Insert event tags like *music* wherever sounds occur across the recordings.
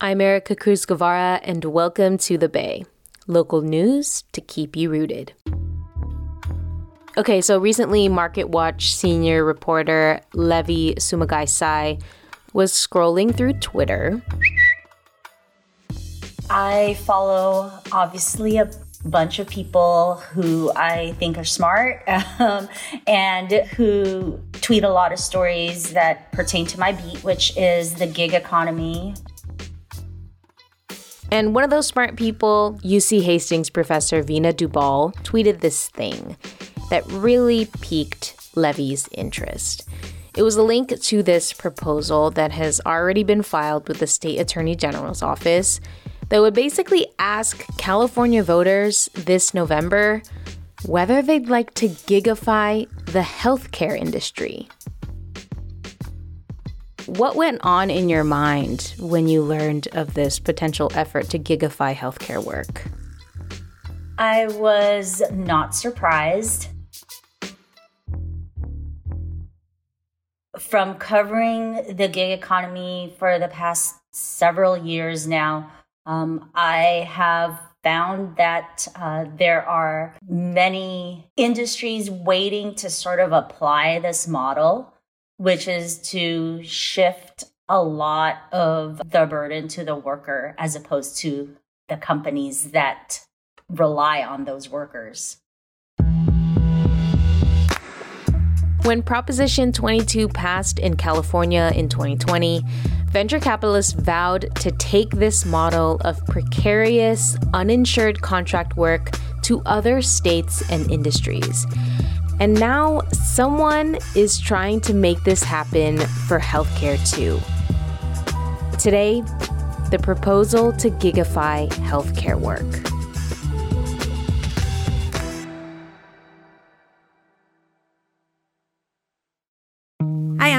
I'm Erica Cruz Guevara, and welcome to The Bay, local news to keep you rooted. Okay, so recently, MarketWatch senior reporter Levi Sumagaysay was scrolling through Twitter. I follow obviously a bunch of people who I think are smart *laughs* um, and who tweet a lot of stories that pertain to my beat, which is the gig economy. And one of those smart people, UC Hastings professor Veena Dubal, tweeted this thing that really piqued Levi's interest. It was a link to this proposal that has already been filed with the state attorney general's office that would basically ask California voters this November whether they'd like to gigify the healthcare industry. What went on in your mind when you learned of this potential effort to gigify healthcare work? I was not surprised. From covering the gig economy for the past several years now, um, I have found that uh, there are many industries waiting to sort of apply this model which is to shift a lot of the burden to the worker as opposed to the companies that rely on those workers. When Proposition 22 passed in California in 2020, venture capitalists vowed to take this model of precarious, uninsured contract work to other states and industries. And now someone is trying to make this happen for healthcare too. Today, the proposal to gigify healthcare work.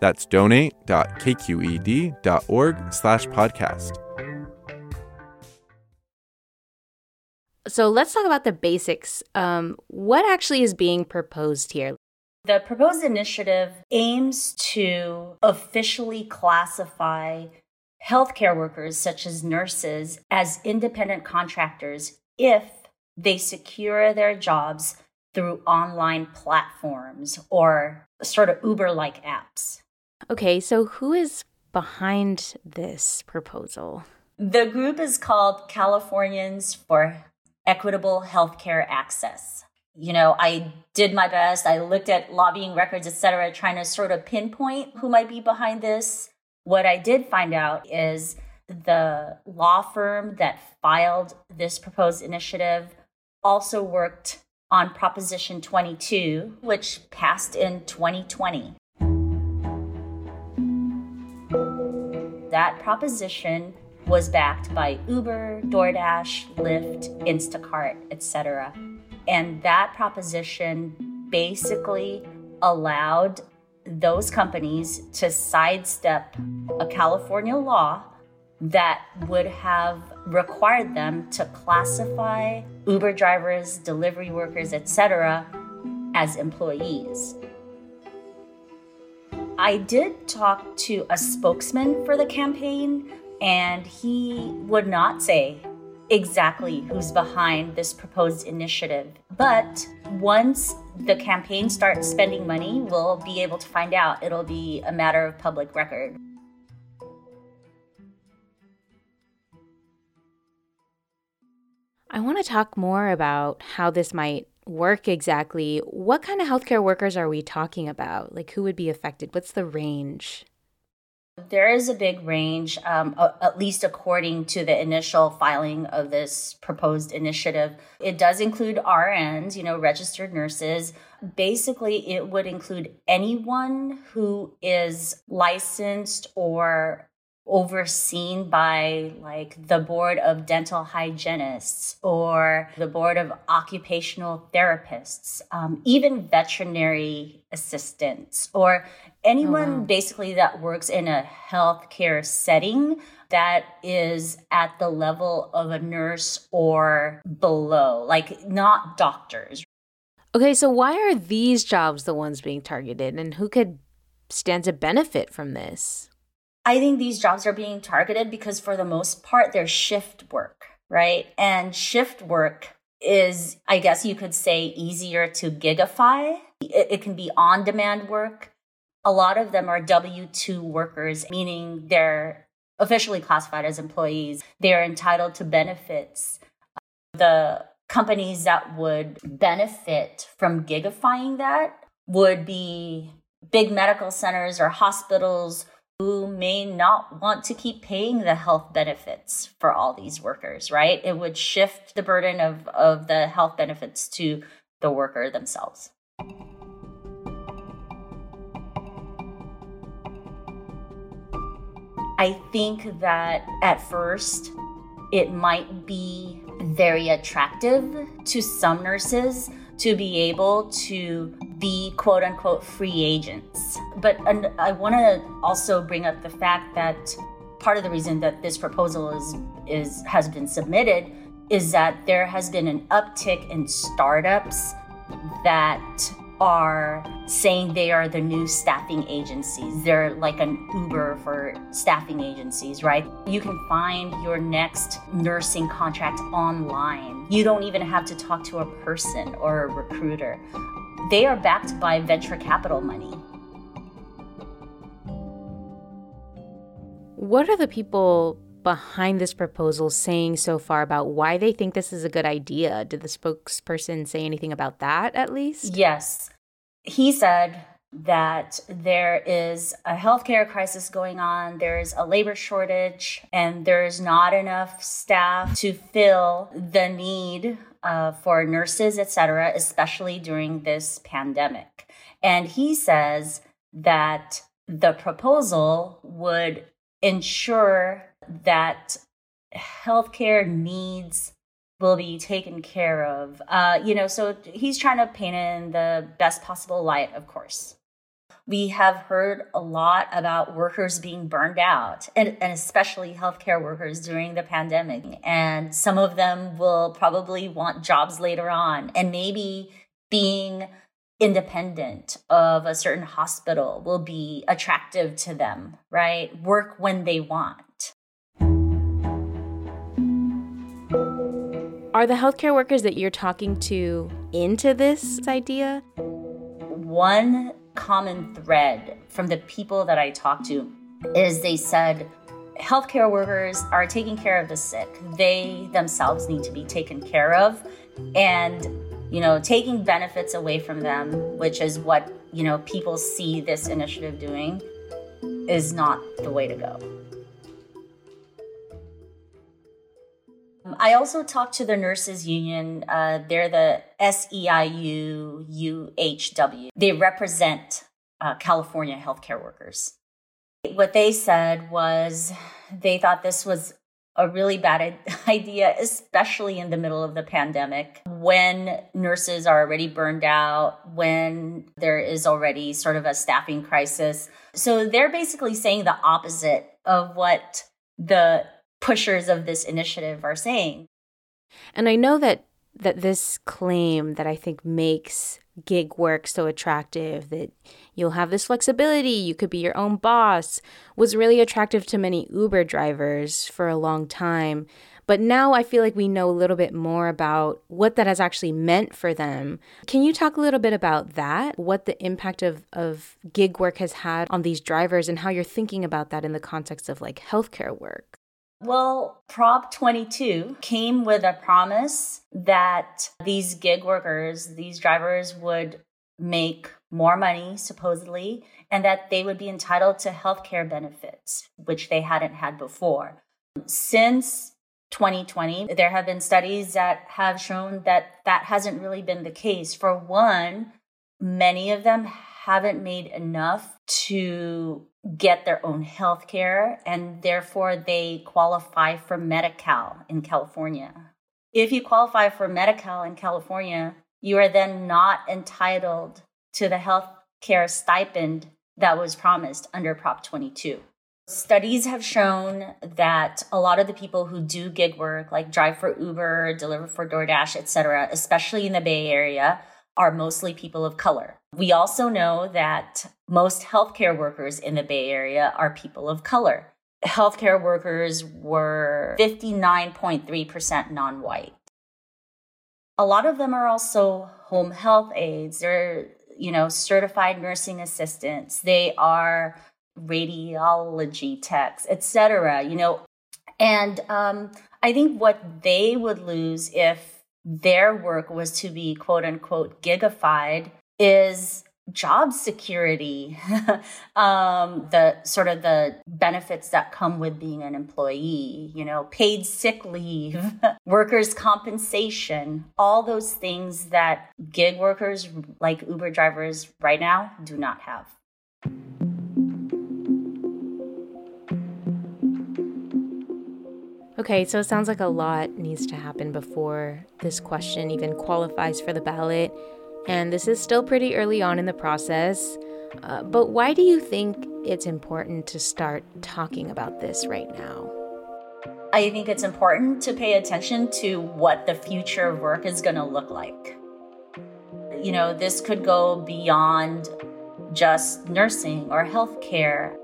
That's donate.kqed.org slash podcast. So let's talk about the basics. Um, what actually is being proposed here? The proposed initiative aims to officially classify healthcare workers, such as nurses, as independent contractors if they secure their jobs through online platforms or sort of Uber like apps. Okay, so who is behind this proposal? The group is called Californians for Equitable Healthcare Access. You know, I did my best. I looked at lobbying records, et cetera, trying to sort of pinpoint who might be behind this. What I did find out is the law firm that filed this proposed initiative also worked on Proposition 22, which passed in 2020. That proposition was backed by Uber, DoorDash, Lyft, Instacart, etc. And that proposition basically allowed those companies to sidestep a California law that would have required them to classify Uber drivers, delivery workers, etc., as employees. I did talk to a spokesman for the campaign, and he would not say exactly who's behind this proposed initiative. But once the campaign starts spending money, we'll be able to find out. It'll be a matter of public record. I want to talk more about how this might work exactly. What kind of healthcare workers are we talking about? Like, who would be affected? What's the range? There is a big range, um, at least according to the initial filing of this proposed initiative. It does include RNs, you know, registered nurses. Basically, it would include anyone who is licensed or overseen by like the board of dental hygienists or the board of occupational therapists, um, even veterinary assistants, or anyone oh, wow. basically that works in a healthcare setting that is at the level of a nurse or below, like not doctors. Okay, so why are these jobs the ones being targeted and who could stand to benefit from this? I think these jobs are being targeted because, for the most part, they're shift work, right? And shift work is, I guess you could say, easier to gigify. It, it can be on demand work. A lot of them are W 2 workers, meaning they're officially classified as employees. They're entitled to benefits. The companies that would benefit from gigifying that would be big medical centers or hospitals who may not want to keep paying the health benefits for all these workers, right? It would shift the burden of, of the health benefits to the worker themselves. I think that at first it might be very attractive to some nurses to be able to be quote unquote free agents. But I want to also bring up the fact that part of the reason that this proposal is is has been submitted is that there has been an uptick in startups that are saying they are the new staffing agencies. They're like an Uber for staffing agencies, right? You can find your next nursing contract online. You don't even have to talk to a person or a recruiter. They are backed by venture capital money. What are the people behind this proposal saying so far about why they think this is a good idea? Did the spokesperson say anything about that at least? Yes. He said that there is a healthcare crisis going on, there's a labor shortage, and there's not enough staff to fill the need uh, for nurses, etc., especially during this pandemic. And he says that the proposal would ensure that healthcare needs will be taken care of. Uh, you know, so he's trying to paint in the best possible light, of course. We have heard a lot about workers being burned out, and, and especially healthcare workers during the pandemic. And some of them will probably want jobs later on, and maybe being independent of a certain hospital will be attractive to them, right? Work when they want. Are the healthcare workers that you're talking to into this idea? One common thread from the people that I talked to is they said healthcare workers are taking care of the sick. They themselves need to be taken care of. And, you know, taking benefits away from them, which is what, you know, people see this initiative doing, is not the way to go. I also talked to the nurses union. Uh, they're the SEIU UHW. They represent uh, California healthcare workers. What they said was they thought this was a really bad *laughs* idea, especially in the middle of the pandemic when nurses are already burned out, when there is already sort of a staffing crisis. So they're basically saying the opposite of what the pushers of this initiative are saying. And I know that that this claim that I think makes gig work so attractive that you'll have this flexibility, you could be your own boss, was really attractive to many Uber drivers for a long time. But now I feel like we know a little bit more about what that has actually meant for them. Can you talk a little bit about that? What the impact of, of gig work has had on these drivers and how you're thinking about that in the context of like healthcare work? Well, Prop 22 came with a promise that these gig workers, these drivers would make more money, supposedly, and that they would be entitled to health care benefits, which they hadn't had before. Since 2020, there have been studies that have shown that that hasn't really been the case. For one, many of them haven't made enough to get their own health care and therefore they qualify for Medi-Cal in California. If you qualify for Medi-Cal in California, you are then not entitled to the health care stipend that was promised under Prop 22. Studies have shown that a lot of the people who do gig work, like drive for Uber, deliver for DoorDash, etc., especially in the Bay Area, are mostly people of color. We also know that most healthcare workers in the Bay Area are people of color. Healthcare workers were 59.3% non white. A lot of them are also home health aides. They're, you know, certified nursing assistants. They are radiology techs, etc. You know, and um, I think what they would lose if their work was to be quote unquote gigified is job security. *laughs* Um, the sort of the benefits that come with being an employee you know paid sick leave *laughs* workers compensation all those things that gig workers like uber drivers right now do not have Okay, so it sounds like a lot needs to happen before this question even qualifies for the ballot. And this is still pretty early on in the process. Uh, but why do you think it's important to start talking about this right now? I think it's important to pay attention to what the future of work is going to look like. You know, this could go beyond just nursing or healthcare.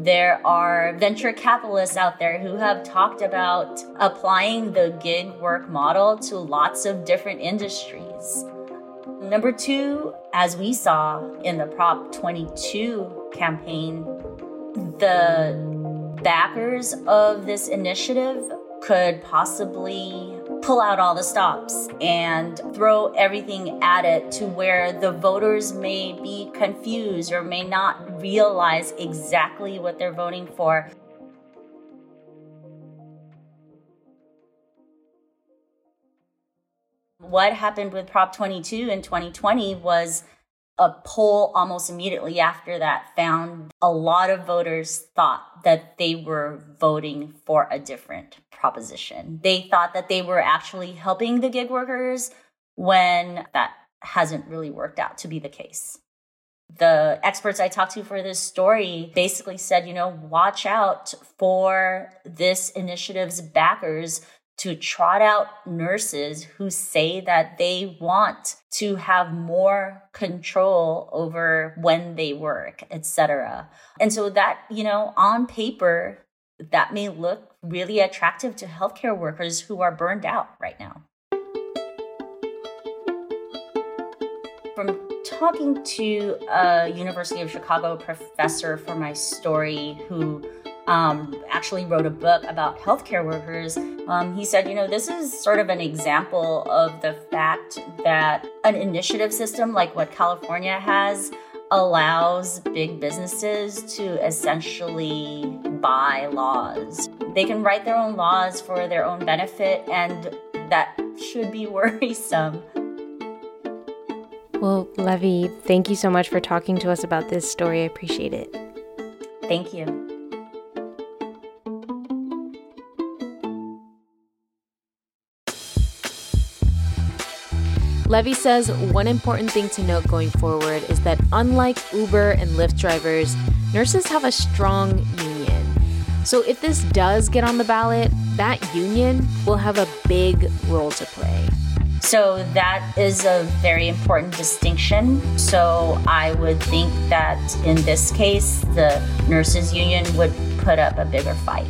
There are venture capitalists out there who have talked about applying the gig work model to lots of different industries. Number two, as we saw in the Prop 22 campaign, the backers of this initiative could possibly pull out all the stops and throw everything at it to where the voters may be confused or may not realize exactly what they're voting for. What happened with Prop 22 in 2020 was a poll almost immediately after that found a lot of voters thought that they were voting for a different proposition. They thought that they were actually helping the gig workers when that hasn't really worked out to be the case. The experts I talked to for this story basically said, you know, watch out for this initiative's backers to trot out nurses who say that they want to have more control over when they work, etc. And so that, you know, on paper, that may look really attractive to healthcare workers who are burned out right now. From talking to a University of Chicago professor for my story who um, actually wrote a book about healthcare workers. Um, he said, you know, this is sort of an example of the fact that an initiative system like what California has allows big businesses to essentially buy laws they can write their own laws for their own benefit, and that should be *laughs* worrisome. Well, Levi, thank you so much for talking to us about this story. I appreciate it. Thank you. Levi says one important thing to note going forward is that unlike Uber and Lyft drivers, nurses have a strong union. So if this does get on the ballot, that union will have a big role to play. So that is a very important distinction. So I would think that in this case, the nurses union would put up a bigger fight.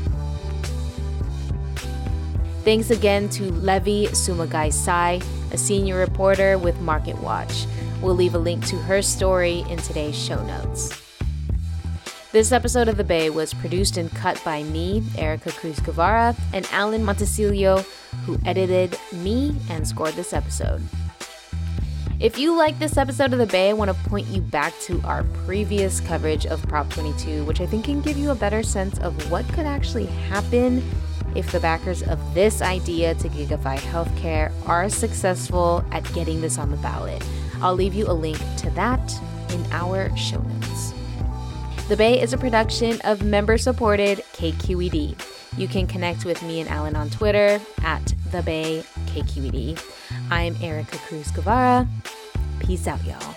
Thanks again to Levi Sumagaysay, a senior reporter with MarketWatch. We'll leave a link to her story in today's show notes. This episode of The Bay was produced and cut by me, Erica Cruz Guevara, and Alan Montecillo, who edited me and scored this episode. If you like this episode of The Bay, I want to point you back to our previous coverage of Prop 22, which I think can give you a better sense of what could actually happen if the backers of this idea to gigify healthcare are successful at getting this on the ballot. I'll leave you a link to that in our show notes. The Bay is a production of member supported KQED. You can connect with me and Alan on Twitter at The Bay KQED. I'm Erica Cruz Guevara. Peace out, y'all.